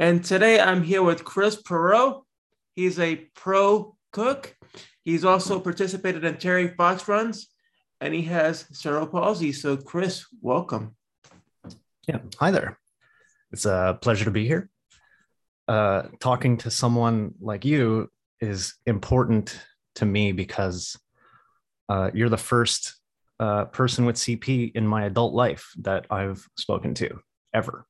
And today I'm here with Chris Perot. He's a pro cook. He's also participated in Terry Fox runs and he has cerebral palsy. So, Chris, welcome. Yeah. Hi there. It's a pleasure to be here. Uh, talking to someone like you is important to me because uh, you're the first uh, person with CP in my adult life that I've spoken to ever.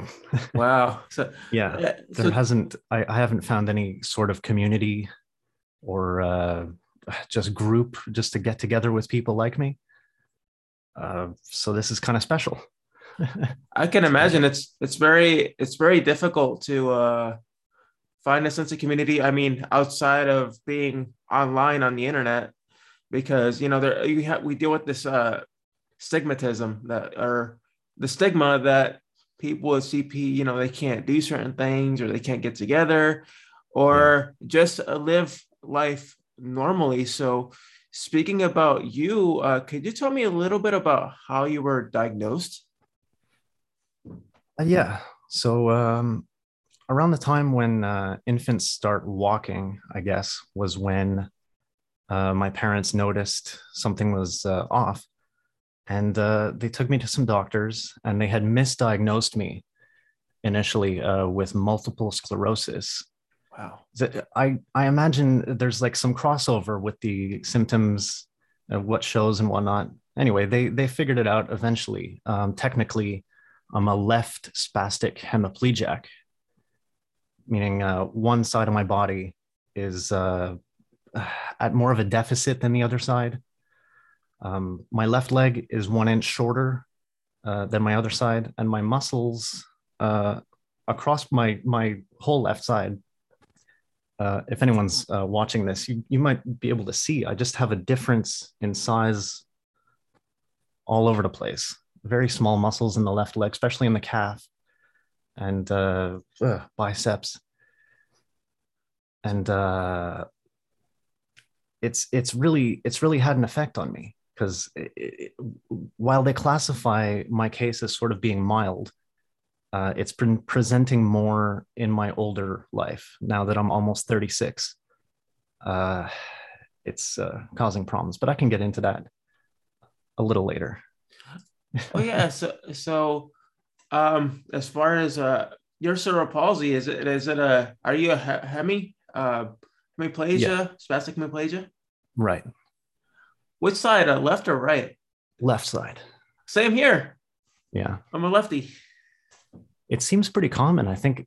wow. So yeah, there so, hasn't. I, I, haven't found any sort of community or uh, just group just to get together with people like me. Uh, so this is kind of special. I can imagine it's it's very it's very difficult to uh, find a sense of community. I mean, outside of being online on the internet, because you know there you have we deal with this uh, stigmatism that or the stigma that people with CP, you know, they can't do certain things or they can't get together or yeah. just live life normally. So, speaking about you, uh, could you tell me a little bit about how you were diagnosed? Uh, yeah. So, um, around the time when uh, infants start walking, I guess, was when uh, my parents noticed something was uh, off and uh, they took me to some doctors and they had misdiagnosed me initially uh, with multiple sclerosis. Wow. I i imagine there's like some crossover with the symptoms of what shows and whatnot. Anyway they they figured it out eventually. Um, technically i'm a left spastic hemiplegic meaning uh, one side of my body is uh, at more of a deficit than the other side um, my left leg is one inch shorter uh, than my other side, and my muscles uh, across my my whole left side. Uh, if anyone's uh, watching this, you you might be able to see. I just have a difference in size all over the place. Very small muscles in the left leg, especially in the calf and uh, ugh, biceps. And uh, it's it's really it's really had an effect on me because while they classify my case as sort of being mild, uh, it's been presenting more in my older life now that I'm almost 36. Uh, it's uh, causing problems, but I can get into that a little later. oh yeah, so so um, as far as uh, your cerebral palsy, is it is it a are you a hemi uh, hemiplegia, yeah. spastic hemiplegia? Right. Which side, uh, left or right? Left side. Same here. Yeah. I'm a lefty. It seems pretty common. I think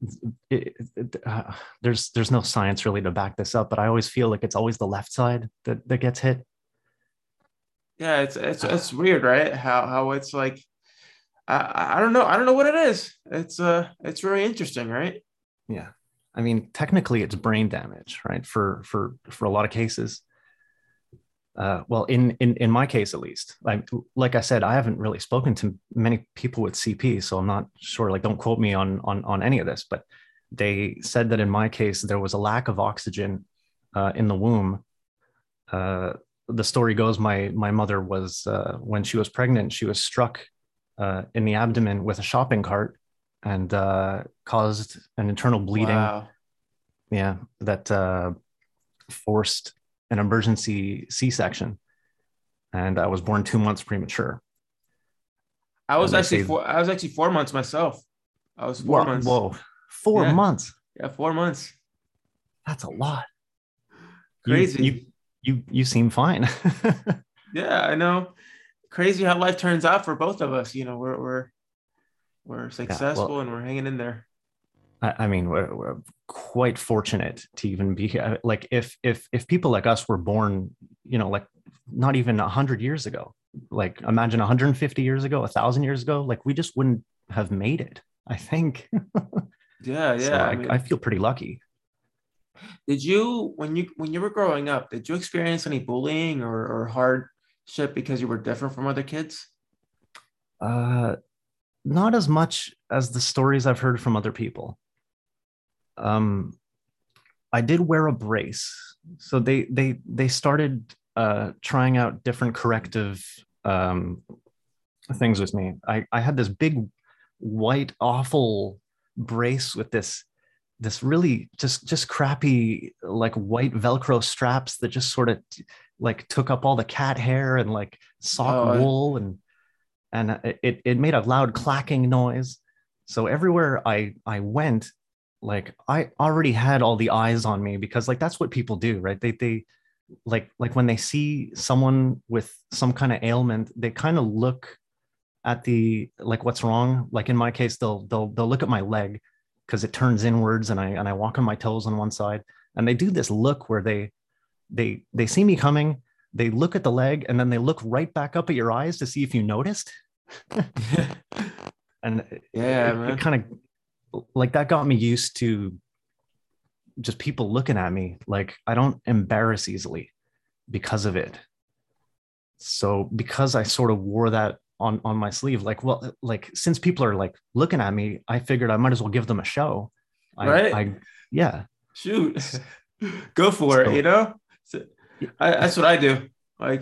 it, it, uh, there's there's no science really to back this up, but I always feel like it's always the left side that, that gets hit. Yeah, it's it's it's weird, right? How how it's like I I don't know. I don't know what it is. It's uh it's really interesting, right? Yeah. I mean, technically it's brain damage, right? For for for a lot of cases uh, well, in, in in my case at least, like like I said, I haven't really spoken to many people with CP, so I'm not sure. Like, don't quote me on on on any of this, but they said that in my case there was a lack of oxygen uh, in the womb. Uh, the story goes, my my mother was uh, when she was pregnant, she was struck uh, in the abdomen with a shopping cart and uh, caused an internal bleeding. Wow. Yeah, that forced an emergency C-section, and I was born two months premature. I was actually four, I was actually four months myself. I was four whoa, months. Whoa, four yeah. months. Yeah, four months. That's a lot. Crazy. You you you, you seem fine. yeah, I know. Crazy how life turns out for both of us. You know, we're we're we're successful yeah, well, and we're hanging in there. I, mean, we're, we're, quite fortunate to even be here. Like, if if if people like us were born, you know, like not even a hundred years ago, like imagine 150 years ago, a thousand years ago, like we just wouldn't have made it. I think. yeah, yeah. So I, I, mean, I feel pretty lucky. Did you, when you when you were growing up, did you experience any bullying or, or hardship because you were different from other kids? Uh, not as much as the stories I've heard from other people um, I did wear a brace. So they they they started uh, trying out different corrective um, things with me. I, I had this big white awful brace with this this really just just crappy like white velcro straps that just sort of like took up all the cat hair and like sock oh, wool and and it it made a loud clacking noise so everywhere i i went like i already had all the eyes on me because like that's what people do right? They they like like when they see someone with some kind of ailment they kind of look at the like what's wrong. Like in my case they'll they'll they'll look at my leg because it turns inwards and i and i walk on my toes on one side. And they do this look where they they they see me coming they look at the leg and then they look right back up at your eyes to see if you noticed. And yeah it, it kind of like that got me used to just people looking at me like I don't embarrass easily because of it. So because I sort of wore that on on my sleeve, like well, like since people are like looking at me, I figured I might as well give them a show. I, right? I, yeah. Shoot, go for so, it. You know, so, I, that's what I do. Like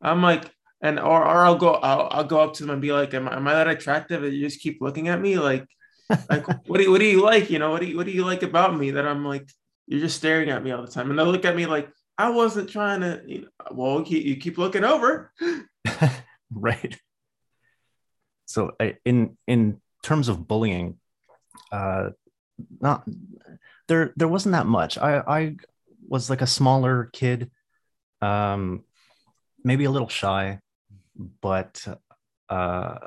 I'm like, and or or I'll go I'll, I'll go up to them and be like, am, am I that attractive? And you just keep looking at me like like what do you, what do you like? You know what do you what do you like about me that i'm like you're just staring at me all the time? And they look at me like i wasn't trying to you know, well you keep looking over. Right. So in in terms of bullying uh not there there wasn't that much. I i was like a smaller kid um maybe a little shy but uh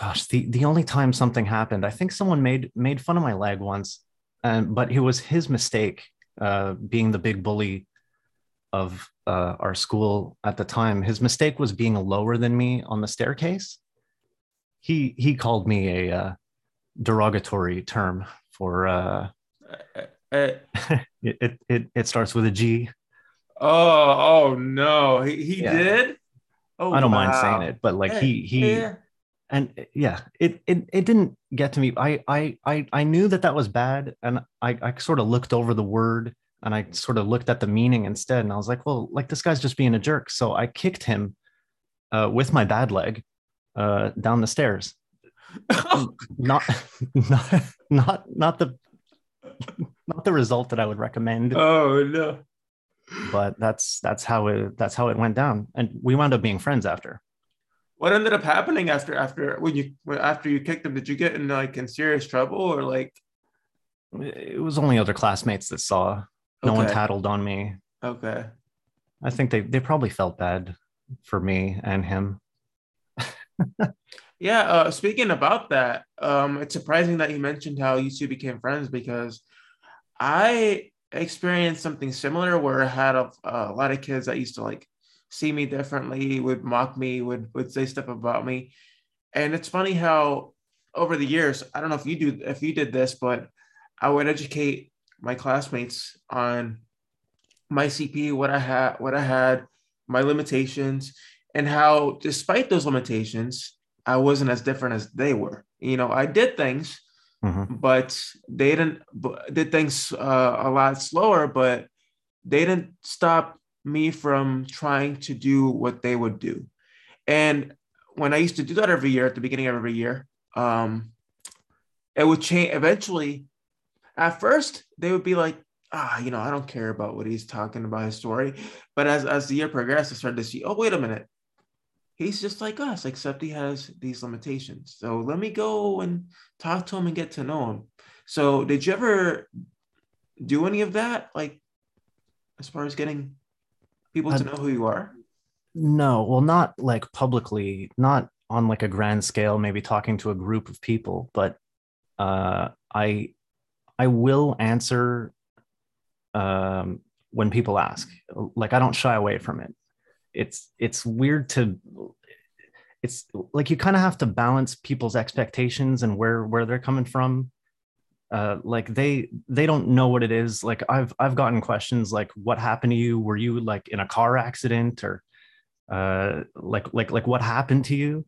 gosh, the, the only time something happened, I think someone made made fun of my leg once, and but it was his mistake, uh, being the big bully of uh, our school at the time. His mistake was being lower than me on the staircase. He he called me a uh, derogatory term for uh, uh, uh it, it, it it starts with a G. Oh oh no, he, he yeah. did. Oh, I don't wow. mind saying it, but like he he. Yeah and eh, yeah it, it it didn't get to me. I, I i i knew that that was bad and i i sort of looked over the word and i sort of looked at the meaning instead and i was like well like this guy's just being a jerk. So i kicked him uh, with my bad leg uh, down the stairs. Not not not not the not the result that i would recommend. Oh no. But that's that's how it that's how it went down. And we wound up being friends after what ended up happening after after when you after you kicked him? Did you get in like in serious trouble or like? It was only other classmates that saw. No okay. one tattled on me. Okay. I think they they probably felt bad for me and him. yeah. Uh, speaking about that, um, it's surprising that you mentioned how you two became friends because I experienced something similar where I had a, a lot of kids that used to like see me differently, would mock me, would would say stuff about me. And it's funny how over the years, I don't know if you do if you did this, but I would educate my classmates on my CP, what I had, what I had, my limitations, and how despite those limitations, I wasn't as different as they were. You know, I did things, mm-hmm. but they didn't did things uh, a lot slower, but they didn't stop me from trying to do what they would do. And when I used to do that every year at the beginning of every year, um, it would change eventually. At first, they would be like, ah, you know, I don't care about what he's talking about his story. But as, as the year progressed, I started to see, oh, wait a minute. He's just like us, except he has these limitations. So let me go and talk to him and get to know him. So did you ever do any of that? Like as far as getting people to know who you are? No, well, not like publicly, not on like a grand scale, maybe talking to a group of people, but uh, I I will answer um, when people ask. Like I don't shy away from it. It's it's weird to it's like you kind of have to balance people's expectations and where where they're coming from uh, like they they don't know what it is. Like i've i've gotten questions like what happened to you? Were you like in a car accident or uh, like like like what happened to you?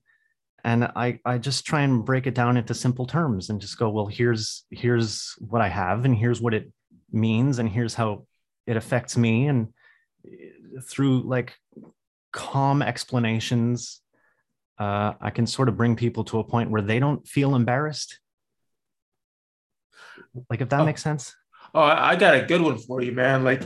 And i i just try and break it down into simple terms and just go well here's here's what i have and here's what it means and here's how it affects me. And through like calm explanations uh, I can sort of bring people to a point where they don't feel embarrassed. Like if that Oh. makes sense. Oh, I got a good one for you, man. Like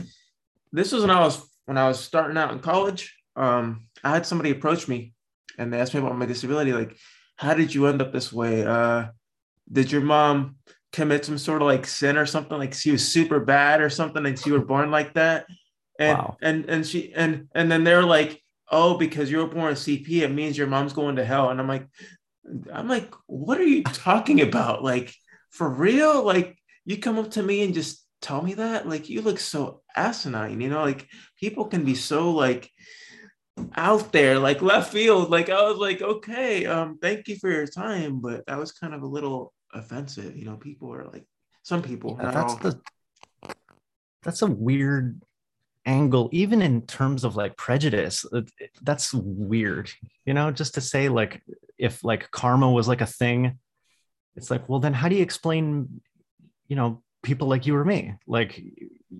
this was when I was when I was starting out in college. Um, I had somebody approach me and they asked me about my disability. Like, how did you end up this way? Uh, did your mom commit some sort of like sin or something? Like she was super bad or something, and she were born like that. And Wow. and and she and and then they're like, oh, because you were born a CP, it means your mom's going to hell. And I'm like, I'm like, what are you talking about? Like, for real? Like, you come up to me and just tell me that? Like, you look so asinine, you know? Like, people can be so like out there, like left field. Like, I was like, okay, um, thank you for your time, but that was kind of a little offensive. You know, people are like, some people, Yeah, that's all. the that's a weird angle even in terms of like prejudice that's weird you know just to say like if like karma was like a thing it's like well then how do you explain you know people like you or me? Like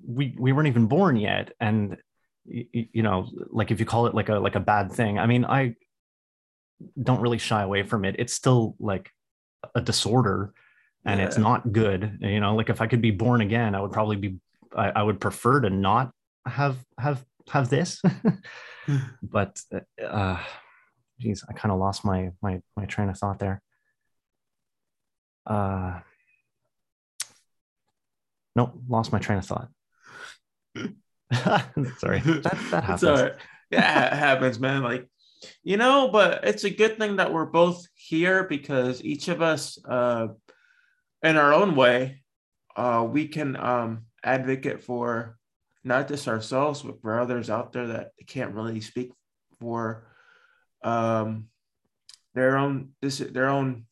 we we weren't even born yet. And you know like if you call it like a like a bad thing i mean i don't really shy away from it. It's still like a disorder and it's not good. You know like if i could be born again i would probably be i, I would prefer to not have have have this. But uh geez i kind of lost my my my train of thought there uh nope lost my train of thought sorry that, that happens right. Yeah, it happens, man. Like, you know, but it's a good thing that we're both here because each of us, uh, in our own way, uh, we can um, advocate for not just ourselves, but for others out there that can't really speak for um, their own this their own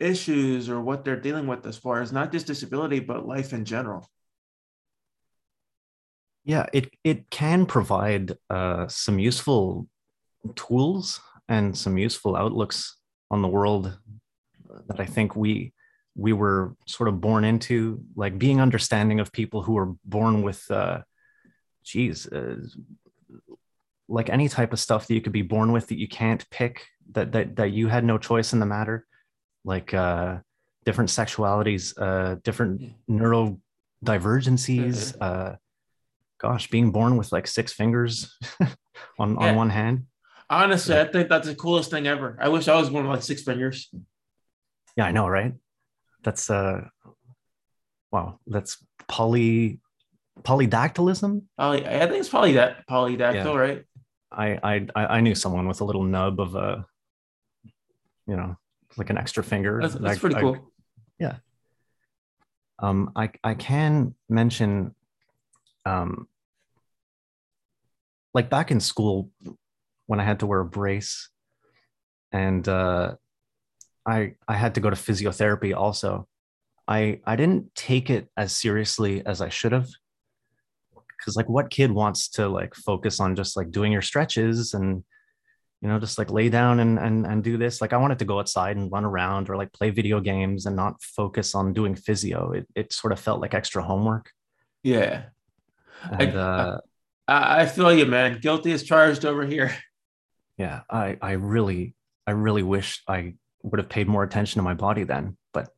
issues or what they're dealing with as far as not just disability but life in general. yeah it it can provide uh, some useful tools and some useful outlooks on the world that i think we we were sort of born into like being understanding of people who are born with uh geez uh, like any type of stuff that you could be born with that you can't pick that that, that you had no choice in the matter like uh different sexualities uh different Yeah. neurodivergencies uh gosh being born with like six fingers on Yeah. on one hand Honestly, I think that's the coolest thing ever. I wish I was born with like six fingers. yeah i know right that's uh wow that's poly polydactylism Poly, I think it's probably that polydactyl, right? I I I knew someone with a little nub of a, you know, like an extra finger. That's, that's I- pretty I- cool. um, I I can mention, um, like back in school, when I had to wear a brace, and uh, I I had to go to physiotherapy also. I I didn't take it as seriously as I should have, because like what kid wants to like focus on just like doing your stretches and you know just like lay down and and and do this like i wanted to go outside and run around or like play video games and not focus on doing physio it, it sort of felt like extra homework Yeah. and I- uh I, I feel you, man. Guilty as charged over here. yeah i i really i really wish i would have paid more attention to my body then but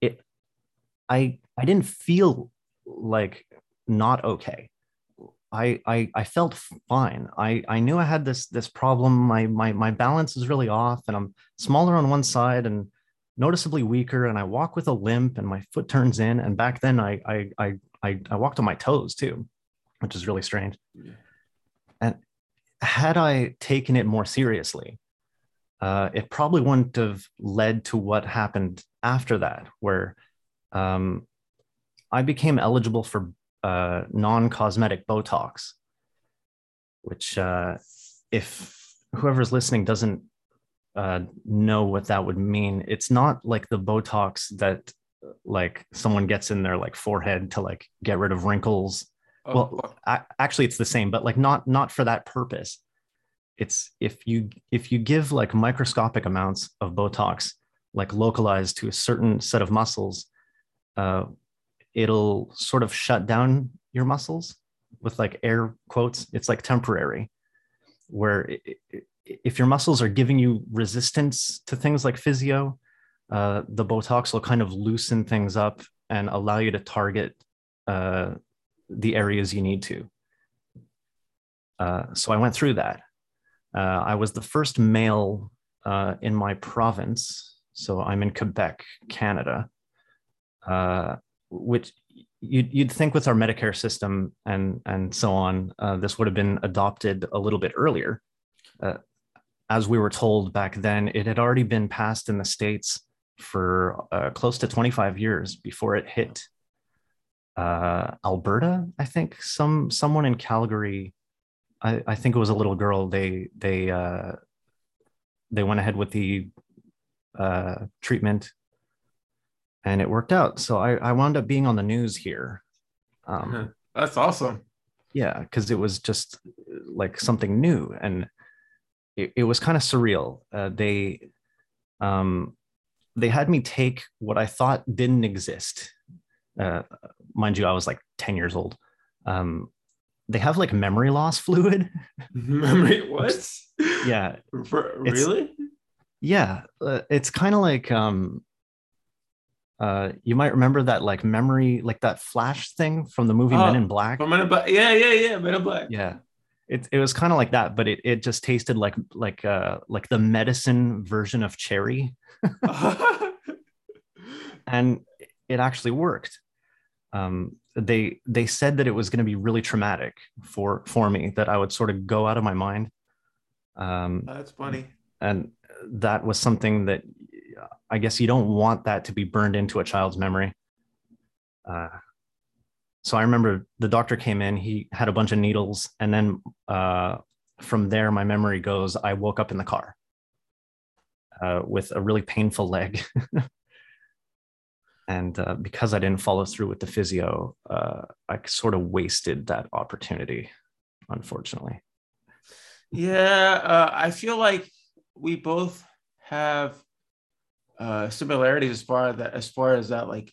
it i i didn't feel like not okay I, I I felt fine. I I knew I had this this problem. My my my balance is really off, and I'm smaller on one side and noticeably weaker. And I walk with a limp, and my foot turns in. And back then, I I I I, I walked on my toes too, which is really strange. And had I taken it more seriously, uh, it probably wouldn't have led to what happened after that, where um, I became eligible for uh, non-cosmetic Botox, which, uh, if whoever's listening doesn't uh, know what that would mean, it's not like the Botox that like someone gets in their like forehead to like get rid of wrinkles. Oh, Well, a- actually, it's the same, but like not not for that purpose. It's if you if you give like microscopic amounts of Botox, like localized to a certain set of muscles, uh, it'll sort of shut down your muscles with like air quotes. It's like temporary, where it, it- if your muscles are giving you resistance to things like physio, uh, the Botox will kind of loosen things up and allow you to target uh, the areas you need to. Uh, so I went through that. Uh, I was the first male uh, in my province. So I'm in Quebec, Canada, uh, which you'd, you'd think with our Medicare system and, and so on, this would have been adopted a little bit earlier as we were told back then, it had already been passed in the States for uh, close to 25 years before it hit uh, Alberta. I think some someone in Calgary, I, I think it was a little girl. They they uh, they went ahead with the uh, treatment, and it worked out. So I, I wound up being on the news here. Um, That's awesome. Yeah, because it was just like something new and it, it was kind of surreal. Uh, they um, they had me take what I thought didn't exist. Uh, mind you, I was like 10 years old. Um, they have like memory loss fluid. Memory what? Yeah. For, really? Yeah. Uh, it's kind of like um, uh, you might remember that like memory, like that flash thing from the movie oh, Men in Black. From Men in Black. Yeah, yeah, yeah. Men in Black. Yeah it, it was kind of like that, but it, it just tasted like like uh like the medicine version of cherry. and it actually worked. Um, they they said that it was going to be really traumatic for for me that I would sort of go out of my mind. Um, That's funny. And that was something that I guess you don't want that to be burned into a child's memory. Uh, so I remember the doctor came in, he had a bunch of needles, and then uh, from there, my memory goes, I woke up in the car uh, with a really painful leg. and uh, because I didn't follow through with the physio, uh, I sort of wasted that opportunity, unfortunately. Yeah, uh, I feel like we both have uh, similarities as far as that, as far as that, like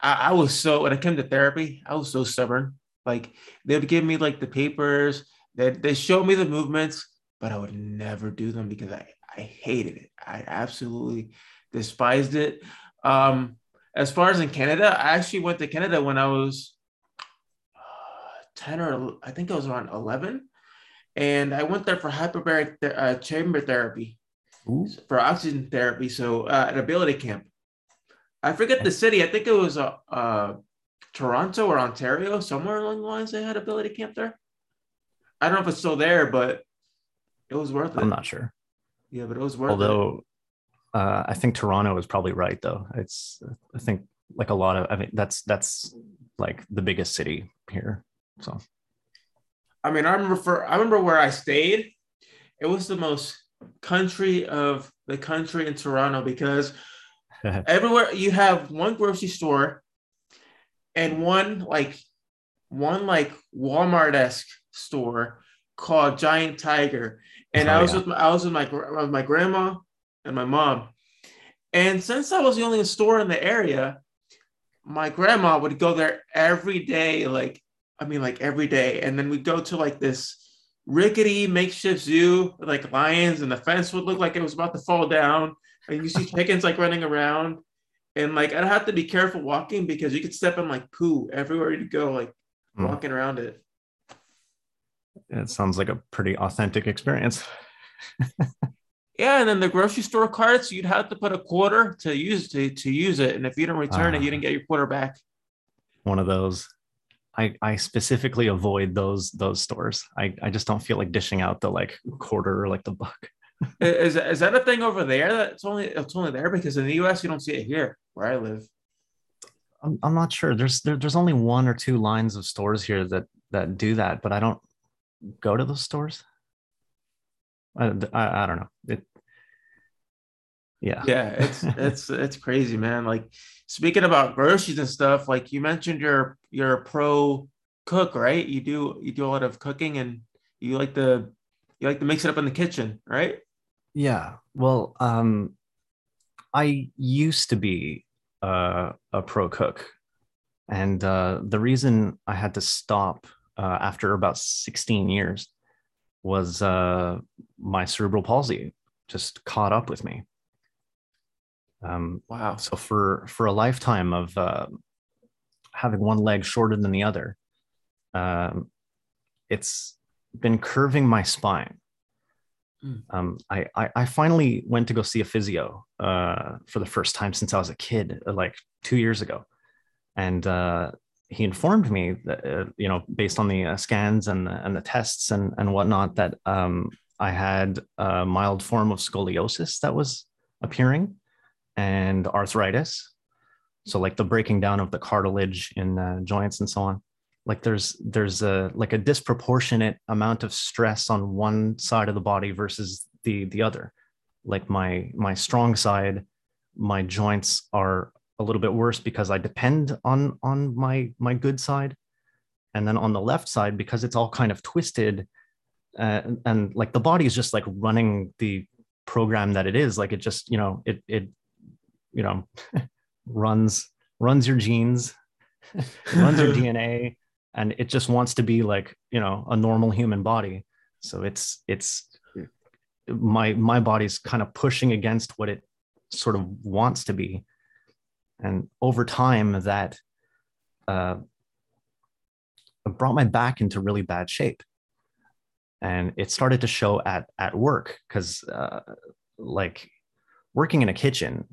I, I, was so when it came to therapy, I was so stubborn. Like they would give me like the papers, they, they showed me the movements, but I would never do them because I, I hated it. I absolutely despised it. Um, as far as in Canada, I actually went to Canada when I was uh, 10 or I think I was around 11. And I went there for hyperbaric th- uh, chamber therapy, Ooh. for oxygen therapy. So uh, at ability camp. I forget the city. I think it was uh, uh, Toronto or Ontario, somewhere along the lines. They had ability camp there. I don't know if it's still there, but it was worth it. I'm not sure. Yeah, but it was worth Although, it. Uh, I think Toronto is probably right though. It's I think like a lot of I mean that's that's like the biggest city here. So I mean I remember for I remember where I stayed. It was the most country of the country in Toronto because Everywhere you have one grocery store and one like one like Walmart esque store called Giant Tiger, and oh, I was yeah. with my, I was with my with my grandma and my mom, and since I was the only store in the area, my grandma would go there every day, like I mean like every day, and then we'd go to like this rickety makeshift zoo, like lions, and the fence would look like it was about to fall down and you see chickens like running around. And like I'd have to be careful walking because you could step in like poo everywhere you go, like mm. walking around it. It sounds like a pretty authentic experience. yeah, and then the grocery store carts, you'd have to put a quarter to use to, to use it. And if you didn't return uh, it, you didn't get your quarter back. One of those. I, I specifically avoid those those stores. I, I just don't feel like dishing out the like quarter or like the buck is, is that a thing over there that's only it's only there because in the US you don't see it here where I live. I'm, I'm not sure. There's there, there's only one or two lines of stores here that that do that, but I don't go to those stores. I, I, I don't know. It yeah. Yeah, it's it's it's crazy, man. Like speaking about groceries and stuff, like you mentioned you're you're a pro cook, right? You do you do a lot of cooking and you like to you like to mix it up in the kitchen, right? Yeah. Well, um, I used to be uh, a pro cook. And uh, the reason I had to stop uh, after about 16 years was uh, my cerebral palsy just caught up with me. Um, Wow. so for for a lifetime of uh, having one leg shorter than the other, um, it's been curving my spine. Mm. Um, I, I I finally went to go see a physio uh, for the first time since I was a kid, uh, like two years ago, and uh, he informed me that uh, you know based on the uh, scans and the, and the tests and and whatnot that um, I had a mild form of scoliosis that was appearing and arthritis. So like the breaking down of the cartilage in uh, joints and so on. Like there's there's a like a disproportionate amount of stress on one side of the body versus the the other. Like my my strong side, my joints are a little bit worse because I depend on on my my good side, and then on the left side because it's all kind of twisted, uh, and, and like the body is just like running the program that it is. Like it just you know it it you know runs runs your genes runs your dna and it just wants to be like you know a normal human body. So it's it's my my body's kind of pushing against what it sort of wants to be. And over time that uh brought my back into really bad shape. And it started to show at at work because uh like working in a kitchen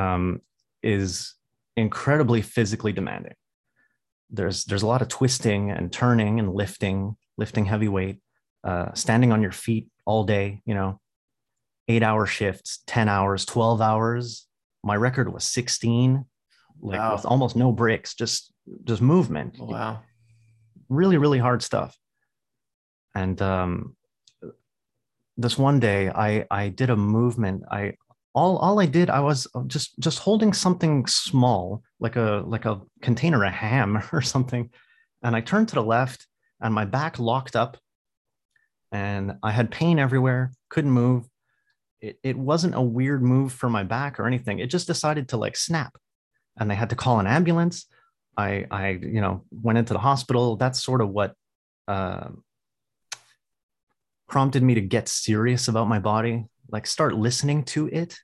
um, is incredibly physically demanding. There's there's a lot of twisting and turning and lifting, lifting heavy weight, uh, standing on your feet all day. You know, eight hour shifts, ten hours, twelve hours. My record was sixteen, like Wow. with almost no breaks, just just movement. Wow. Really, really hard stuff. And um, this one day, I I did a movement. I all all I did I was just just holding something small like a like a container of ham or something and I turned to the left and my back locked up and I had pain everywhere couldn't move. It, it wasn't a weird move for my back or anything. It just decided to like snap and they had to call an ambulance. I I you know went into the hospital. That's sort of what uh, prompted me to get serious about my body like start listening to it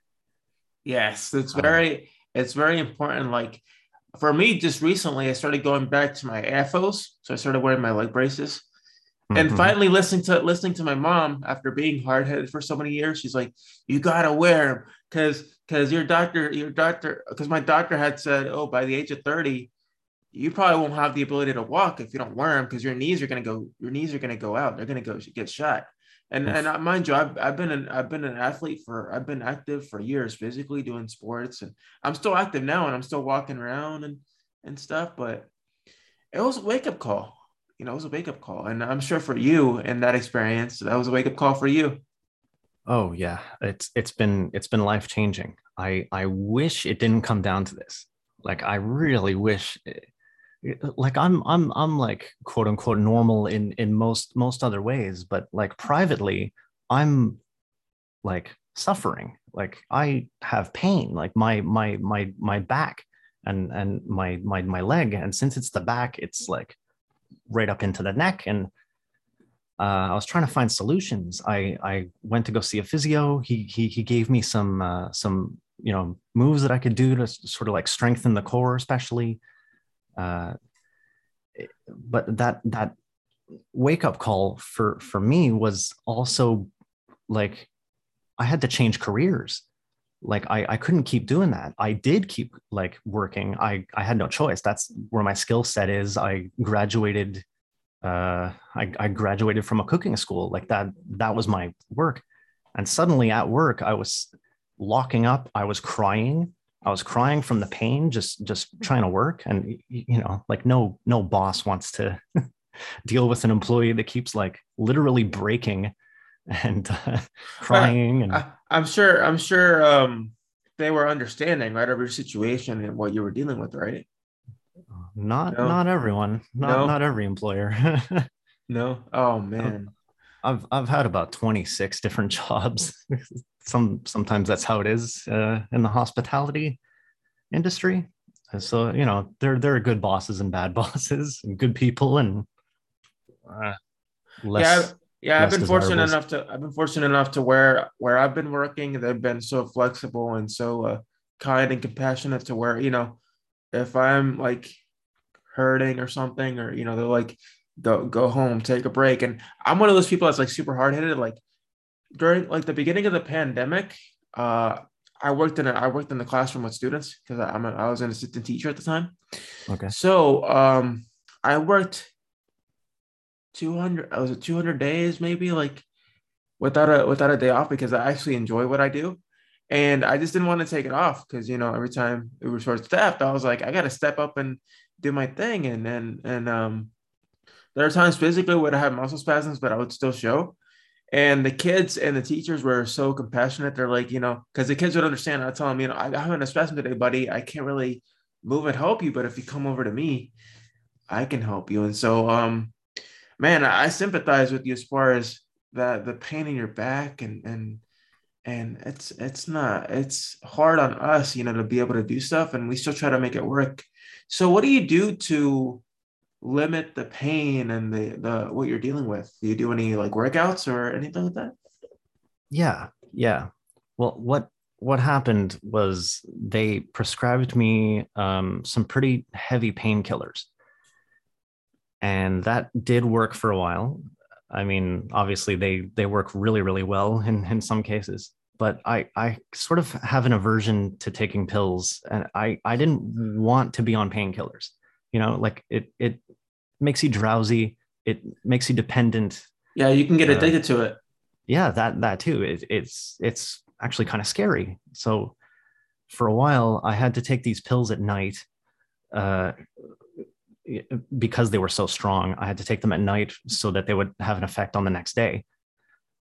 Yes, it's Um, very it's very important. Like for me, just recently, I started going back to my AFOs, so I started wearing my leg braces. And Mhm. finally, listening to listening to my mom after being hard headed for so many years, she's like, "You gotta wear them because because your doctor your doctor because my doctor had said, oh, by the age of thirty, you probably won't have the ability to walk if you don't wear them because your knees are gonna go your knees are gonna go out. They're gonna go get shot." And and uh, mind you, I've, I've been an I've been an athlete for I've been active for years, physically doing sports, and I'm still active now, and I'm still walking around and and stuff. But it was a wake up call. You know, it was a wake up call, and I'm sure for you in that experience, that was a wake up call for you. Oh yeah, it's it's been it's been life changing. I I wish it didn't come down to this. Like I really wish. it- like I'm I'm I'm like quote unquote normal in in most most other ways, but like privately, I'm like suffering. Like I have pain. Like my my my my back and and my my my leg, and since it's the back, it's like right up into the neck and uh, I was trying to find solutions. I I went to go see a physio. He he he gave me some uh, some you know moves that I could do to sort of like strengthen the core, especially. Uh, but that that wake up call for for me was also like I had to change careers. Like I I couldn't keep doing that. I did keep like working. I I had no choice. That's where my skill set is. I graduated uh, I, I graduated from a cooking school like that that was my work and suddenly at work i was locking up i was crying i was crying from the pain just just trying to work and you know like no no boss wants to deal with an employee that keeps like literally breaking and uh, crying and I, I'm sure I'm sure um, they were understanding right of your situation and what you were dealing with, right? not No. not everyone not No. not every employer No. Oh man. I've I've had about 26 different jobs. Some sometimes that's how it is uh, in the hospitality industry. So you know there there are good bosses and bad bosses, and good people and uh, less. Yeah, Yeah, I've been fortunate enough to I've been fortunate enough to where where I've been working, they've been so flexible and so uh, kind and compassionate to where, you know, if I'm like hurting or something, or you know, they're like, go go home, take a break. And I'm one of those people that's like super hard headed. Like during like the beginning of the pandemic, uh, I worked in a, I worked in the classroom with students because I'm a, I was an assistant teacher at the time. Okay. So um, I worked 200. I was it 200 days maybe like without a without a day off because I actually enjoy what I do. And I just didn't want to take it off because you know every time it was short staffed, I was like, I got to step up and do my thing. And and and um, there are times physically where I have muscle spasms, but I would still show. And the kids and the teachers were so compassionate. They're like, you know, because the kids would understand. I tell them, you know, I, I'm having a spasm today, buddy. I can't really move and help you, but if you come over to me, I can help you. And so, um, man, I, I sympathize with you as far as the the pain in your back and and and it's it's not it's hard on us, you know, to be able to do stuff, and we still try to make it work. So, what do you do to limit the pain and the the what you're dealing with? Do you do any like workouts or anything like that? Yeah, yeah. Well, what what happened was they prescribed me um, some pretty heavy painkillers, and that did work for a while. I mean, obviously they they work really really well in in some cases, but I I sort of have an aversion to taking pills, and I I didn't want to be on painkillers. You know, like it it makes you drowsy, it makes you dependent. Yeah, you can get Uh, addicted to it. Yeah, that that too. It, it's it's actually kind of scary. So for a while, I had to take these pills at night. Uh, because they were so strong, I had to take them at night so that they would have an effect on the next day.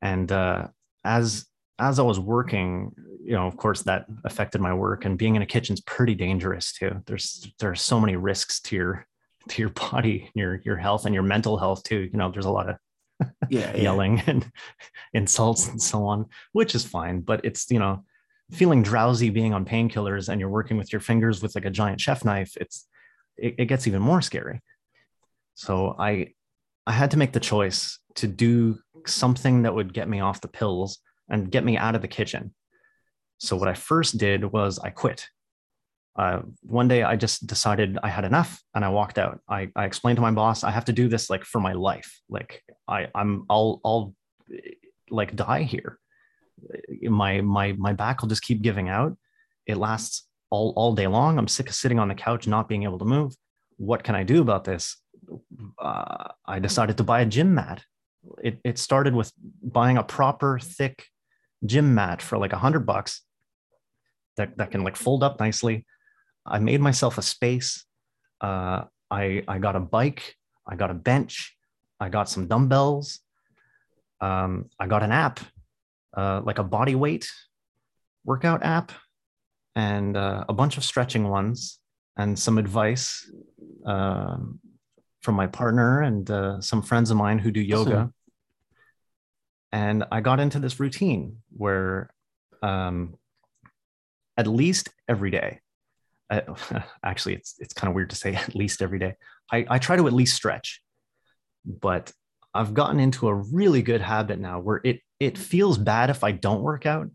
And uh, as as I was working, you know, of course, that affected my work. And being in a kitchen is pretty dangerous too. There's there are so many risks to your to your body, your your health, and your mental health too. You know, there's a lot of Yeah, yeah. yelling and insults and so on, which is fine. But it's you know, feeling drowsy, being on painkillers, and you're working with your fingers with like a giant chef knife. It's it, it gets even more scary. So I I had to make the choice to do something that would get me off the pills and get me out of the kitchen. So what I first did was I quit. Uh, one day I just decided I had enough and I walked out. I, I explained to my boss, I have to do this like for my life. Like I, I'm I'll I'll like die here. My my my back will just keep giving out. It lasts all all day long. I'm sick of sitting on the couch, not being able to move. What can I do about this? Uh, I decided to buy a gym mat. It it started with buying a proper thick gym mat for like a hundred bucks that that can like fold up nicely. I made myself a space. Uh, I I got a bike. I got a bench. I got some dumbbells. Um, I got an app, uh, like a body weight workout app, and uh, a bunch of stretching ones, and some advice um, from my partner and uh, some friends of mine who do yoga. Awesome. And I got into this routine where um, at least every day, uh, actually, it's, it's kind of weird to say at least every day. I, I try to at least stretch, but I've gotten into a really good habit now where it, it feels bad if I don't work out.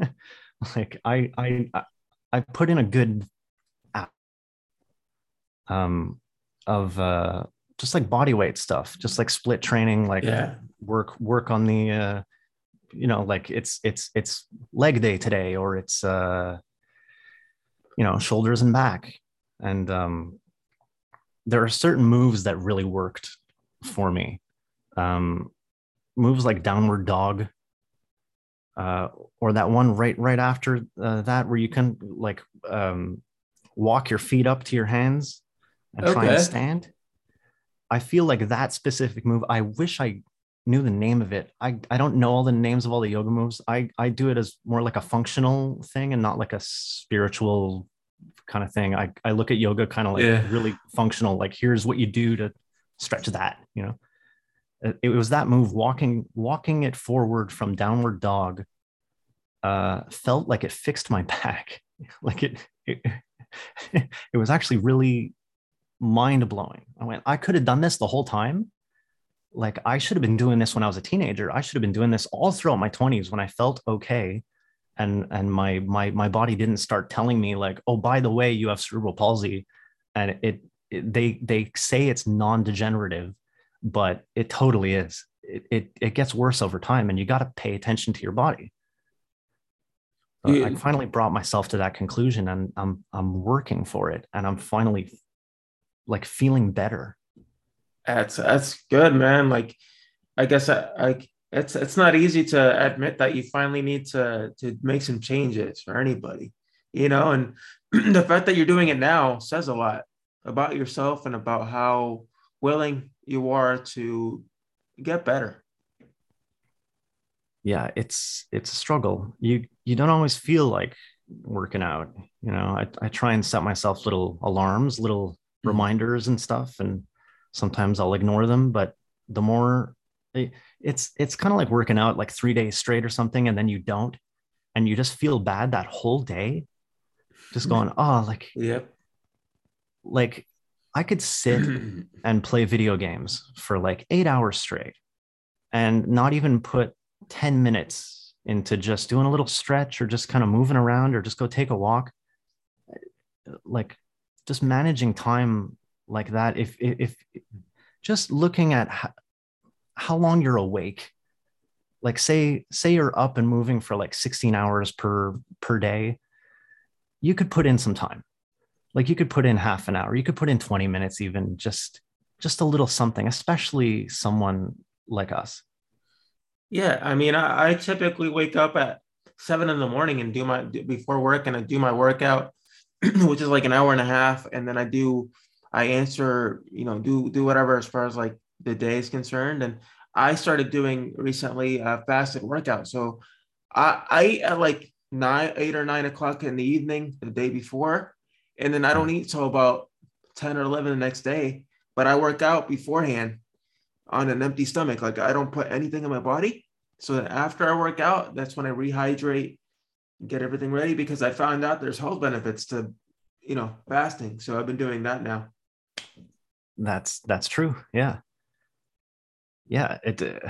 like I, I, I- put in a good um, of uh, just like body weight stuff, just like split training, like Yeah. work work on the uh, you know like it's it's it's leg day today or it's uh, you know shoulders and back and um, there are certain moves that really worked for me um, moves like downward dog uh, or that one right right after uh, that where you can like um, walk your feet up to your hands and try and stand. I feel like that specific move. I wish I knew the name of it. I, I don't know all the names of all the yoga moves. I, I do it as more like a functional thing and not like a spiritual kind of thing. I, I look at yoga kind of like Yeah. really functional. Like here's what you do to stretch that. You know, it, it was that move walking walking it forward from downward dog. Uh, felt like it fixed my back. like it, it it was actually really mind blowing. I went, I could have done this the whole time like I should have been doing this when I was a teenager. I should have been doing this all throughout my 20s when I felt okay and and my my my body didn't start telling me like, "Oh, by the way, you have cerebral palsy." And it, it they they say it's non-degenerative, but it totally is. It it, it gets worse over time and you got to pay attention to your body. Yeah. I finally brought myself to that conclusion and I'm I'm working for it and I'm finally like feeling better that's that's good, man. Like, I guess I, I it's it's not easy to admit that you finally need to to make some changes for anybody, you know. And the fact that you're doing it now says a lot about yourself and about how willing you are to get better. Yeah, it's it's a struggle. You you don't always feel like working out. You know, I, I try and set myself little alarms, little mm-hmm. reminders and stuff. And sometimes I'll ignore them, but the more it's it's kind of like working out like three days straight or something, and then you don't, and you just feel bad that whole day, just going, oh, like yep, like I could sit and play video games for like eight hours straight, and not even put ten minutes into just doing a little stretch or just kind of moving around or just go take a walk like just managing time like that if if, if just looking at how, how long you're awake like say say you're up and moving for like 16 hours per per day you could put in some time. Like you could put in half an hour you could put in 20 minutes even just just a little something especially someone like us. Yeah i mean i, I typically wake up at seven in the morning and do my before work and i do my workout which is like an hour and a half and then i do I answer, you know, do do whatever as far as like the day is concerned. And I started doing recently a fasted workout. So I I eat at like nine, eight or nine o'clock in the evening the day before, and then I don't mm. eat till about ten or eleven the next day. But I work out beforehand on an empty stomach. Like I don't put anything in my body. So that after I work out, that's when I rehydrate, get everything ready because I found out there's health benefits to, you know, fasting. So I've been doing that now. That's that's true. Yeah. Yeah it uh,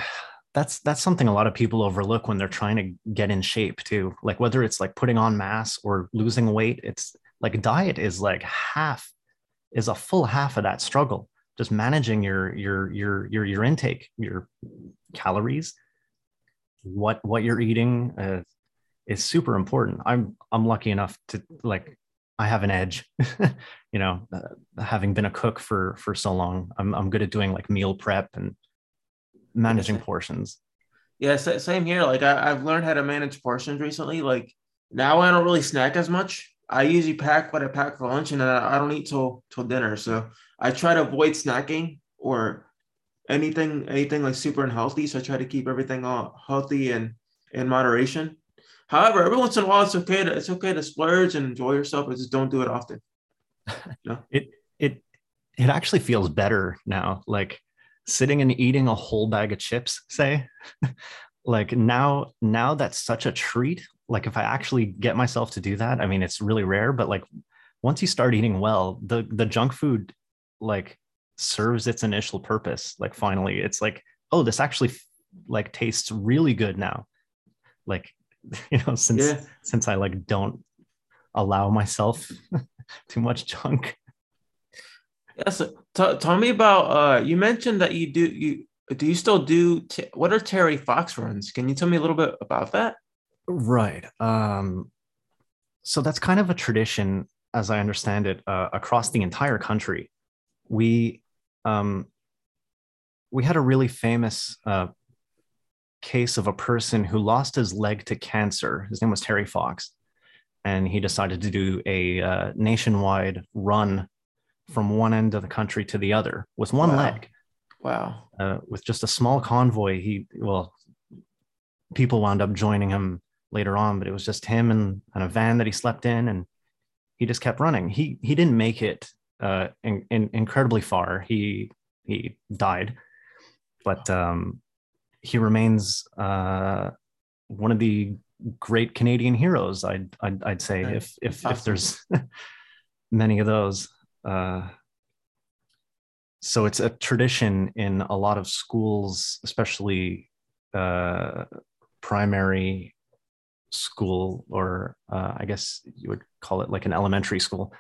that's that's something a lot of people overlook when they're trying to get in shape too. Like whether it's like putting on mass or losing weight it's like diet is like half is a full half of that struggle. Just managing your your your your your intake your calories what what you're eating uh, is super important i'm i'm lucky enough to like I have an edge, you know, uh, having been a cook for for so long. I'm I'm good at doing like meal prep and managing portions. Yeah, same here. Like I, I've learned how to manage portions recently. Like now I don't really snack as much. I usually pack what I pack for lunch, and I, I don't eat till till dinner. So I try to avoid snacking or anything anything like super unhealthy. So I try to keep everything all healthy and in moderation. However, every once in a while, it's okay to it's okay to splurge and enjoy yourself, but just don't do it often. No? it it it actually feels better now. Like sitting and eating a whole bag of chips, say, like now now that's such a treat. Like if I actually get myself to do that, I mean, it's really rare, but like once you start eating well, the the junk food like serves its initial purpose. Like finally, it's like, oh, this actually like tastes really good now. Like you know since yeah. since i like don't allow myself too much junk. Yes yeah, so t- tell me about uh you mentioned that you do you do you still do t- what are terry fox runs? Can you tell me a little bit about that? Right um so that's kind of a tradition as i understand it uh, across the entire country. We um we had a really famous uh, case of a person who lost his leg to cancer. His name was Terry Fox. And he decided to do a uh, nationwide run from one end of the country to the other with one wow. leg. Wow. Uh, with just a small convoy. He, well, people wound up joining him later on, but it was just him and, and a van that he slept in. And he just kept running. He, he didn't make it uh, in, in, incredibly far. He, he died. But um, he remains uh, one of the great Canadian heroes. I'd I'd, I'd say if if awesome. if there's many of those. Uh, so it's a tradition in a lot of schools, especially uh, primary school, or uh, I guess you would call it like an elementary school.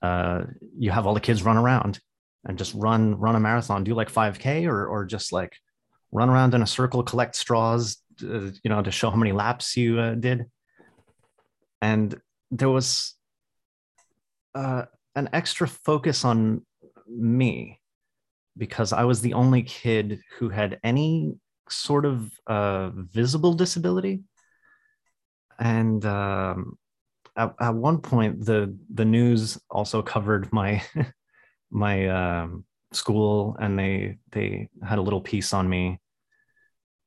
Uh, you have all the kids run around and just run run a marathon, do like 5K, or or just like run around in a circle, collect straws, uh, you know, to show how many laps you uh, did. And there was uh, an extra focus on me because I was the only kid who had any sort of uh, visible disability. And um, at, at, one point, the the news also covered my my um, school, and they they had a little piece on me.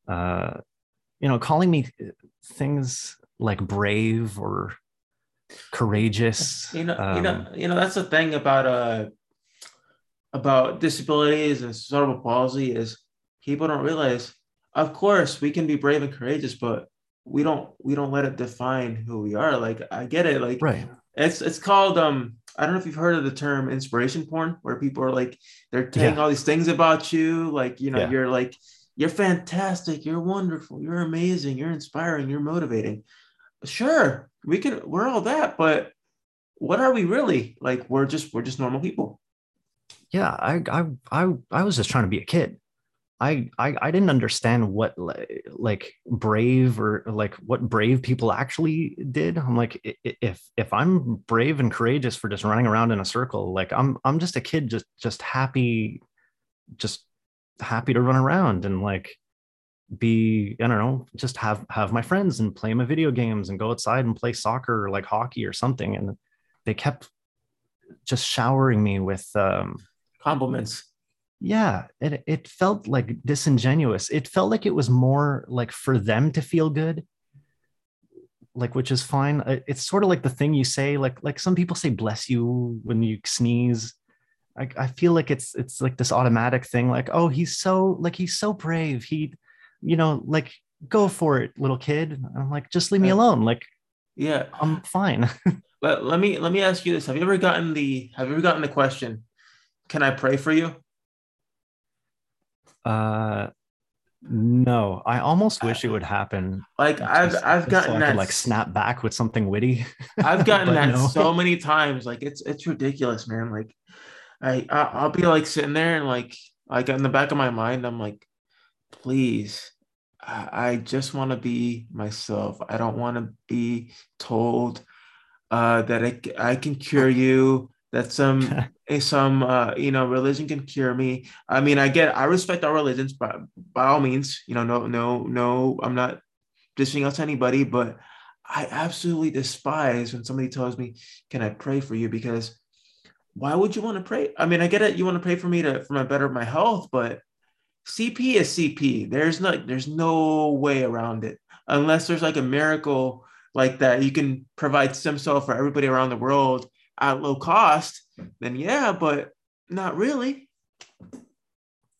Uh, you know, calling me things like brave or courageous. You know, um, you know, um, you know. That's the thing about uh about disabilities and cerebral palsy is people don't realize. Of course, we can be brave and courageous, but we don't we don't let it define who we are. Like I get it. Like right. It's it's called um I don't know if you've heard of the term inspiration porn, where people are like they're saying yeah. all these things about you, like you know, yeah. you're like you're fantastic, you're wonderful, you're amazing, you're inspiring, you're motivating. Sure, we can we're all that, but what are we really? Like we're just we're just normal people yeah, I, I, I, I was just trying to be a kid. I, I, I didn't understand what like brave or like what brave people actually did. I'm like, if if I'm brave and courageous for just running around in a circle, like I'm I'm just a kid, just just happy, just happy to run around and like be I don't know, just have have my friends and play my video games and go outside and play soccer or like hockey or something. And they kept just showering me with um, compliments yeah it, it felt like disingenuous. It felt like it was more like for them to feel good like which is fine. It's sort of like the thing you say like like some people say bless you when you sneeze. I, I feel like it's it's like this automatic thing like oh he's so like he's so brave. He you know like go for it little kid. I'm like just leave me alone. Like yeah. I'm fine. But let me let me ask you this. Have you ever gotten the have you ever gotten the question can I pray for you? Uh, no. I almost wish it would happen. Like I've I've gotten so that like snap back with something witty. I've gotten that no. so many times. Like it's it's ridiculous, man. Like I I'll be like sitting there and like like in the back of my mind, I'm like, please, I just want to be myself. I don't want to be told uh, that I, I can cure you that some some uh, you know religion can cure me. I mean, I get I respect our religions, but by all means, you know, no, no, no, I'm not dishing out to anybody, but I absolutely despise when somebody tells me, "Can I pray for you?" Because why would you want to pray? I mean, I get it. You want to pray for me to for my better my health, but CP is CP. There's no there's no way around it unless there's like a miracle like that. You can provide stem cell for everybody around the world at low cost, then yeah, but not really.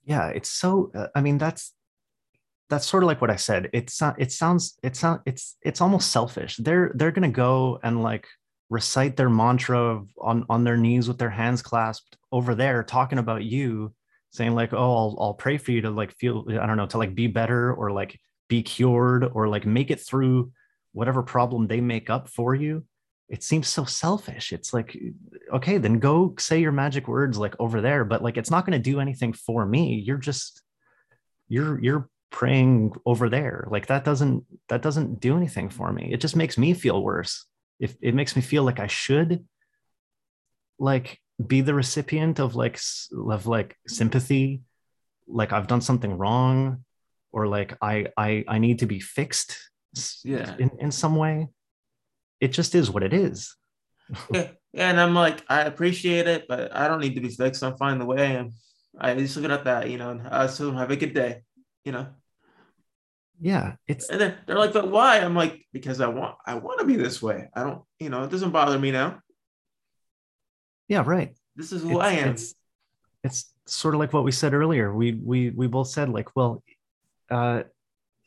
Yeah, it's so. Uh, I mean, that's that's sort of like what I said. It's uh, it sounds it's not it's it's almost selfish. They're they're gonna go and like recite their mantra on on their knees with their hands clasped over there, talking about you, saying like, oh, I'll I'll pray for you to like feel I don't know to like be better or like be cured or like make it through whatever problem they make up for you it seems so selfish. It's like okay then go say your magic words like over there but like it's not going to do anything for me. You're just you're you're praying over there. Like that doesn't that doesn't do anything for me. It just makes me feel worse. If it makes me feel like i should like be the recipient of like of like sympathy like i've done something wrong or like i i i need to be fixed yeah. in, in some way it just is what it is. yeah. and I'm like, I appreciate it, but I don't need to be fixed. I'm fine the way I am. I just look at that, you know, and I still have a good day, you know. Yeah, it's and then they're like, but why? I'm like, because I want I want to be this way. I don't, you know, it doesn't bother me now. Yeah, right. This is who it's, I am. It's, it's sort of like what we said earlier. We we we both said like, well, uh,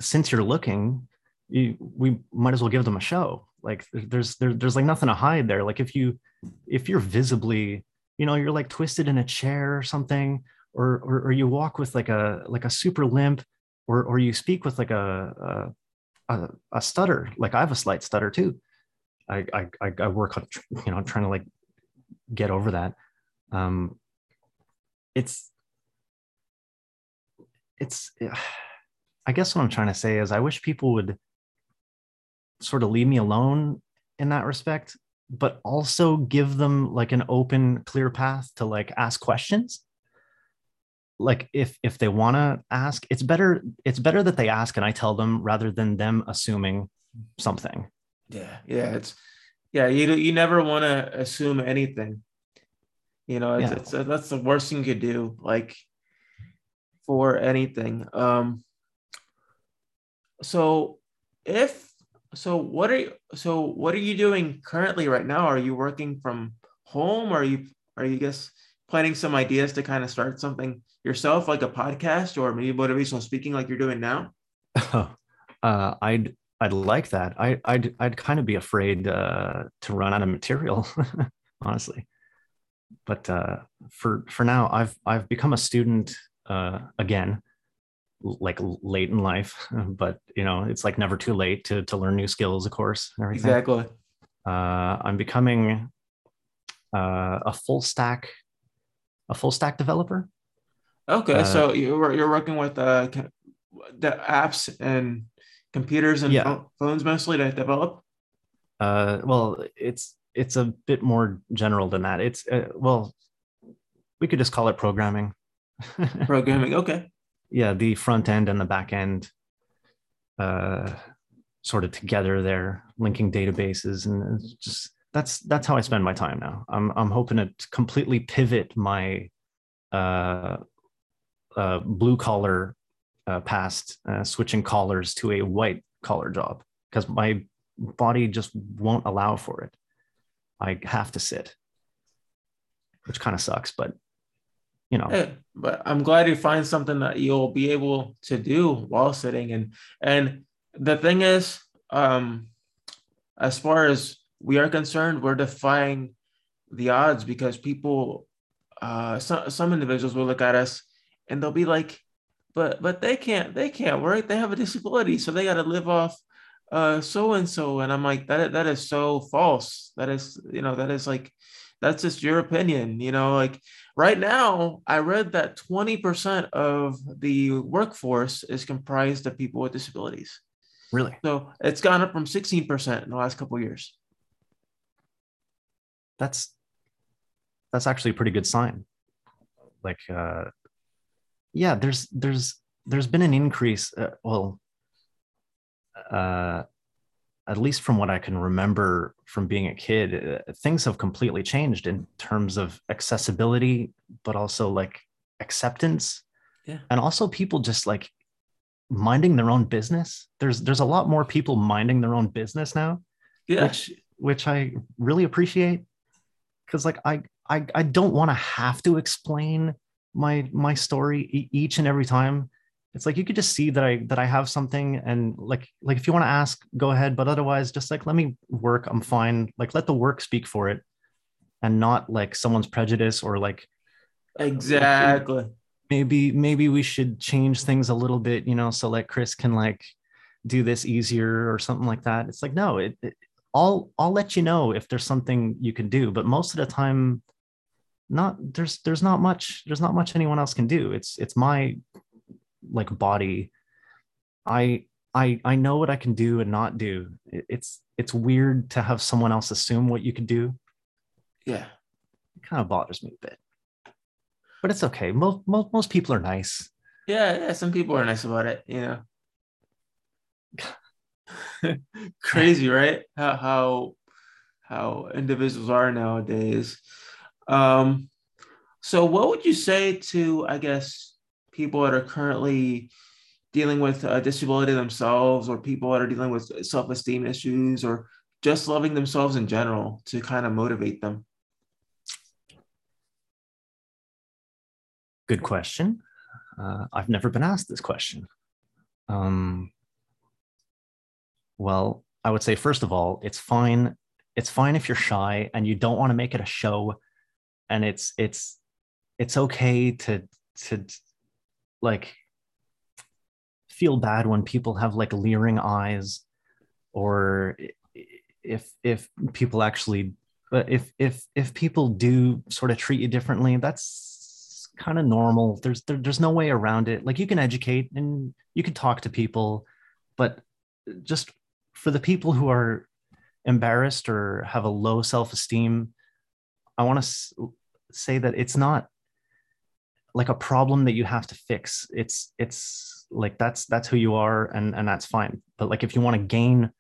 since you're looking, you, we might as well give them a show like there's there, there's like nothing to hide there. Like if you if you're visibly you know you're like twisted in a chair or something or, or or you walk with like a like a super limp or or you speak with like a a, a, a stutter like i have a slight stutter too. I, I i work on you know trying to like get over that. Um it's it's i guess what i'm trying to say is i wish people would sort of leave me alone in that respect but also give them like an open clear path to like ask questions. Like if if they want to ask it's better it's better that they ask and i tell them rather than them assuming something. Yeah yeah it's yeah you you never want to assume anything. You know it's, yeah. it's, it's that's the worst thing you could do like for anything. Um so if so what are you so what are you doing currently right now? Are you working from home? Or are you are you guess planning some ideas to kind of start something yourself like a podcast or maybe motivational speaking like you're doing now? Uh, i'd i'd like that. I, i'd i'd kind of be afraid uh, to run out of material honestly. But uh, for for now i've i've become a student uh, again like late in life, but you know, it's like never too late to to learn new skills, of course. Everything. Exactly. Uh, I'm becoming uh, a full stack, a full stack developer. Okay, uh, so you're you're working with uh, the apps and computers and yeah. phones mostly to develop. Uh, well, it's it's a bit more general than that. It's uh, well, we could just call it programming. programming, okay yeah, the front end and the back end uh, sort of together there, linking databases, and just that's that's how I spend my time now. I'm I'm hoping to completely pivot my uh, uh, blue collar uh, past, uh, switching collars to a white collar job because my body just won't allow for it. I have to sit, which kind of sucks, but you know. Hey, but I'm glad you find something that you'll be able to do while sitting. And and the thing is, um, as far as we are concerned, we're defying the odds because people, uh, some some individuals will look at us and they'll be like, but but they can't they can't work. They have a disability, so they got to live off uh so and so and i'm like that that is so false that is you know that is like that's just your opinion you know like right now i read that 20% of the workforce is comprised of people with disabilities. Really? So it's gone up from 16% in the last couple years. That's that's actually a pretty good sign. Like uh yeah there's there's there's been an increase uh, well uh at least from what I can remember from being a kid, uh, things have completely changed in terms of accessibility, but also like acceptance. Yeah. And also people just like minding their own business. There's there's a lot more people minding their own business now. Yeah. Which which I really appreciate. Cause like I I I don't want to have to explain my my story each and every time it's like you could just see that I that I have something and like like if you want to ask, go ahead. But otherwise, just like let me work. I'm fine. Like let the work speak for it, and not like someone's prejudice or like exactly. Maybe maybe we should change things a little bit, you know, so like Chris can like do this easier or something like that. It's like no, it, it I'll I'll let you know if there's something you can do, but most of the time not there's there's not much there's not much anyone else can do. It's it's my like body i i i know what i can do and not do. It's it's weird to have someone else assume what you can do. Yeah. It kind of bothers me a bit. But it's okay. Most most, most people are nice. Yeah yeah some people are nice about it you know. Crazy right? How how how individuals are nowadays. Um so what would you say to i guess people that are currently dealing with a disability themselves or people that are dealing with self-esteem issues or just loving themselves in general to kind of motivate them? Good question. Uh, i've never been asked this question. Um, well i would say first of all it's fine it's fine if you're shy and you don't want to make it a show and it's it's it's okay to to like feel bad when people have like leering eyes or if if people actually if if if people do sort of treat you differently that's kind of normal. There's there, there's no way around it. Like you can educate and you can talk to people but just for the people who are embarrassed or have a low self-esteem i want to s- say that it's not like a problem that you have to fix. It's it's like that's that's who you are and and that's fine. But like if you want to gain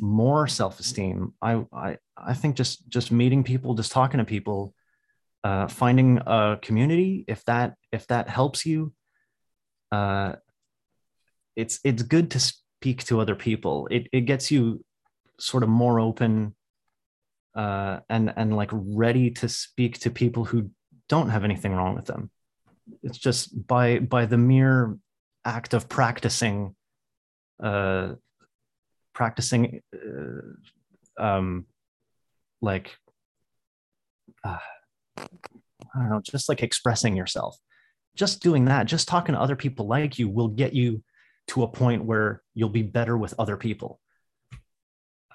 more self-esteem i i i think just just meeting people just talking to people uh finding a community if that if that helps you uh it's it's good to speak to other people. It it gets you sort of more open uh and and like ready to speak to people who don't have anything wrong with them. It's just by by the mere act of practicing uh practicing uh, um like uh, i don't know just like expressing yourself. Just doing that just talking to other people like you will get you to a point where you'll be better with other people.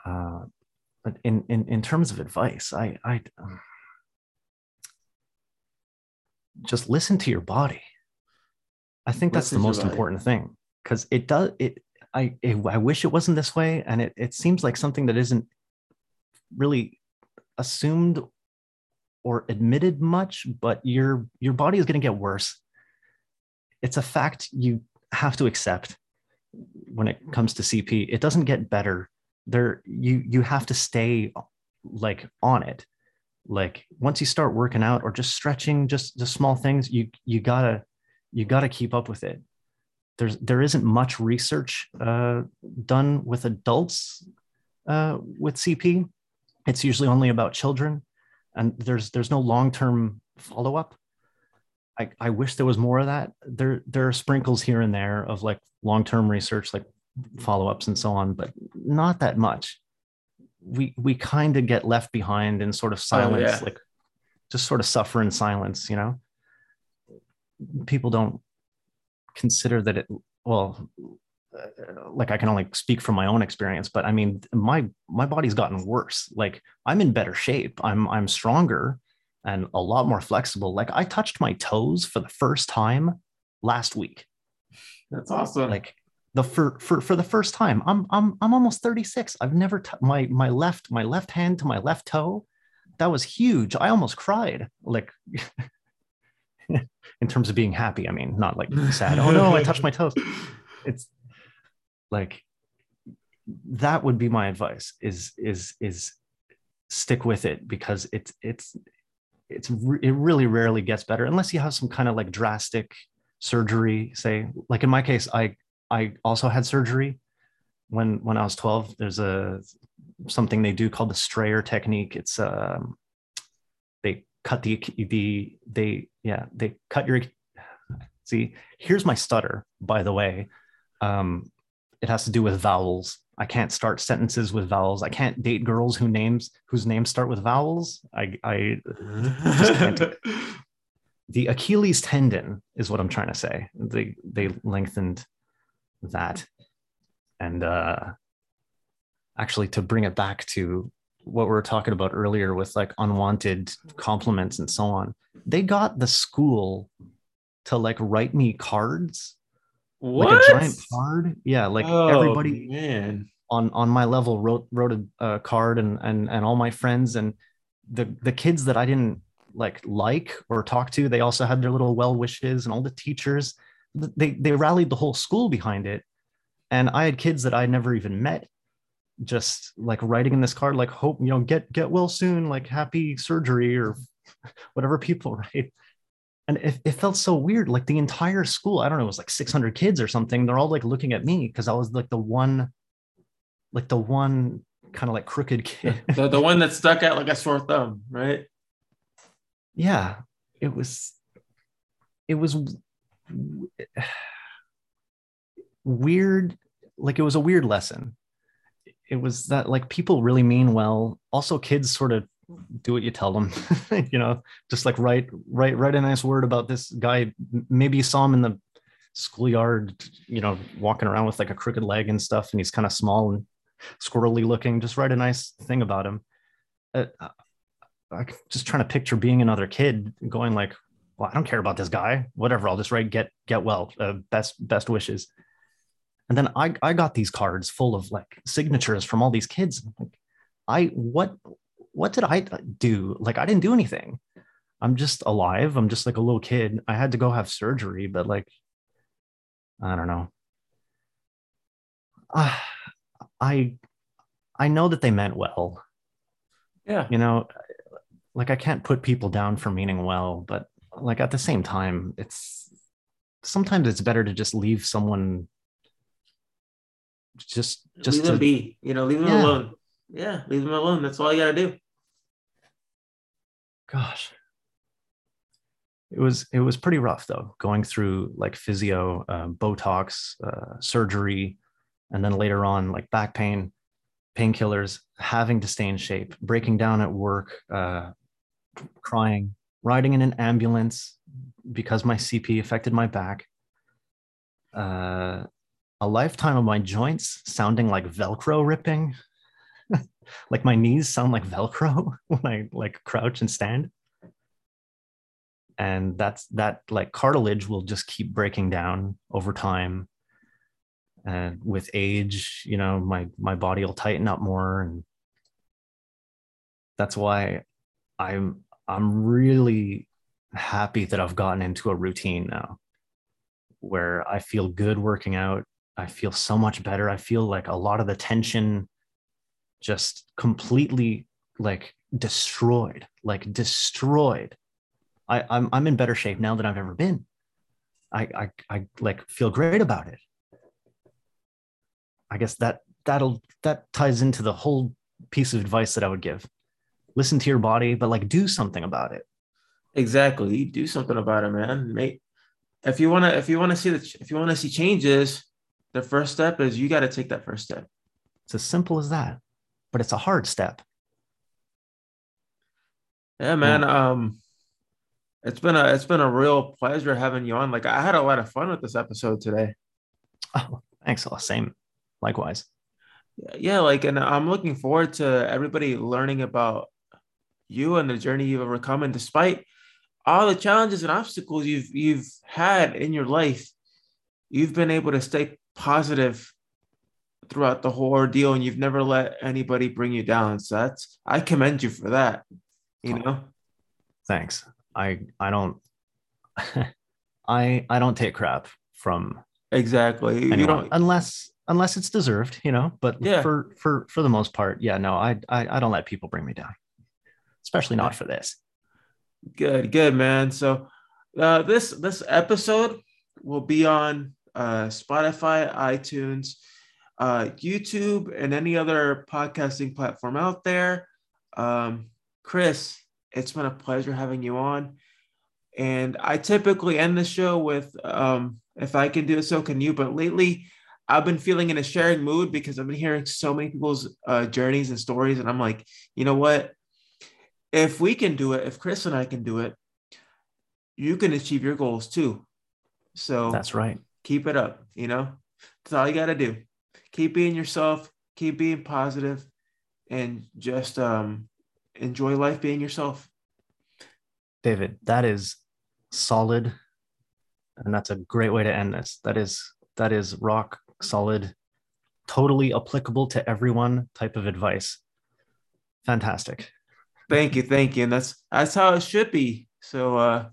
Uh but in in in terms of advice i i just listen to your body. I think that's Listen the most important thing because it does it I, it, I wish it wasn't this way and it, it seems like something that isn't really assumed or admitted much but your your body is going to get worse. It's a fact you have to accept when it comes to cp it doesn't get better. There you you have to stay like on it like once you start working out or just stretching just just small things you you gotta you gotta keep up with it. There's there isn't much research uh, done with adults uh, with cp it's usually only about children and there's there's no long-term follow-up. I, I wish there was more of that. There there are sprinkles here and there of like long-term research like follow-ups and so on but not that much we we kind of get left behind in sort of silence yeah. like just sort of suffer in silence you know? People don't consider that it well uh, like i can only speak from my own experience but i mean my my body's gotten worse. Like i'm in better shape. I'm i'm stronger and a lot more flexible. Like i touched my toes for the first time last week. That's awesome. like the for for for the first time i'm i'm i'm almost 36 i've never t- my my left my left hand to my left toe that was huge. I almost cried like in terms of being happy i mean not like sad oh no i touched my toes. It's like that would be my advice is is is stick with it because it's it's it's it really rarely gets better unless you have some kind of like drastic surgery say. Like in my case i i also had surgery when when i was 12 there's a something they do called the strayer technique. It's um they cut the the they yeah they cut your see here's my stutter by the way. Um it has to do with vowels. I can't start sentences with vowels. I can't date girls who names whose names start with vowels. I i can't the achilles tendon is what i'm trying to say. They they lengthened that and uh actually to bring it back to what we were talking about earlier with like unwanted compliments and so on they got the school to like write me cards what? like a giant card yeah like Oh, everybody man. on on my level wrote wrote a, a card and and and all my friends and the the kids that I didn't like like or talk to they also had their little well wishes and all the teachers they they rallied the whole school behind it. And I had kids that I'd never even met just like writing in this card like hope you know get get well soon like happy surgery or whatever people write and it, it felt so weird like the entire school i don't know it was like 600 kids or something they're all like looking at me because i was like the one like the one kind of like crooked kid. The, the one that stuck out like a sore thumb, right? yeah. It was it was weird like it was a weird lesson it was that like people really mean well also kids sort of do what you tell them. you know, just like write write write a nice word about this guy. Maybe you saw him in the schoolyard, you know, walking around with like a crooked leg and stuff, and he's kind of small and squirrely looking. Just write a nice thing about him. Uh, I'm just trying to picture being another kid, going like, "Well, I don't care about this guy. Whatever. I'll just write get get well. Uh, best best wishes." And then I I got these cards full of like signatures from all these kids. Like, I what what did I do? Like I didn't do anything. I'm just alive. I'm just like a little kid. I had to go have surgery, but like I don't know. Uh, I I know that they meant well. Yeah. You know, like I can't put people down for meaning well, but like at the same time, it's sometimes it's better to just leave someone just just leave to, them be, you know, leave them Yeah. alone. Yeah, leave them alone. That's all you gotta do. gosh it was it was pretty rough though going through like physio uh, botox uh, surgery and then later on like back pain painkillers having to stay in shape breaking down at work uh, crying riding in an ambulance because my cp affected my back. Uh, a lifetime of my joints sounding like velcro ripping. Like my knees sound like velcro when i like crouch and stand. And that's that like cartilage will just keep breaking down over time. And with age you know my my body will tighten up more. And that's why i'm i'm really happy that i've gotten into a routine now where i feel good working out i feel so much better i feel like a lot of the tension just completely like destroyed like destroyed I, I'm I'm in better shape now than I've ever been. I I I like feel great about it. I guess that that'll that ties into the whole piece of advice that I would give. Listen to your body, but like do something about it. Exactly. Do something about it, man. Make if you wanna if you wanna see the if you wanna see changes, the first step is you gotta take that first step. It's as simple as that. But it's a hard step. Yeah, man. Um, it's been a it's been a real pleasure having you on. Like I had a lot of fun with this episode today. Oh, thanks. all. Same. Likewise. Yeah, like, and I'm looking forward to everybody learning about you and the journey you've overcome. And despite all the challenges and obstacles you've you've had in your life, you've been able to stay positive throughout the whole ordeal, and you've never let anybody bring you down. So that's I commend you for that. You know. Thanks. I I don't I I don't take crap from Exactly. You anyone don't unless unless it's deserved, you know. But Yeah. for for for the most part, yeah, no, I I, I don't let people bring me down, especially not for this. Good, good, man. So uh, this this episode will be on uh, Spotify, iTunes, uh, YouTube, and any other podcasting platform out there. Um, Chris, it's been a pleasure having you on. And I typically end the show with, um, if I can do it, so can you. But lately, I've been feeling in a sharing mood because I've been hearing so many people's uh, journeys and stories. And I'm like, you know what? If we can do it, if Chris and I can do it, you can achieve your goals too. So That's right. keep it up. You know, that's all you got to do. Keep being yourself, keep being positive, and just um, enjoy life being yourself. David, that is solid. And that's a great way to end this. That is that is rock solid, totally applicable to everyone type of advice. Fantastic. Thank you, thank you, and that's that's how it should be. So, uh,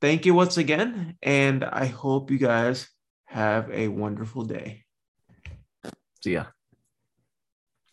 thank you once again, and I hope you guys have a wonderful day. See ya.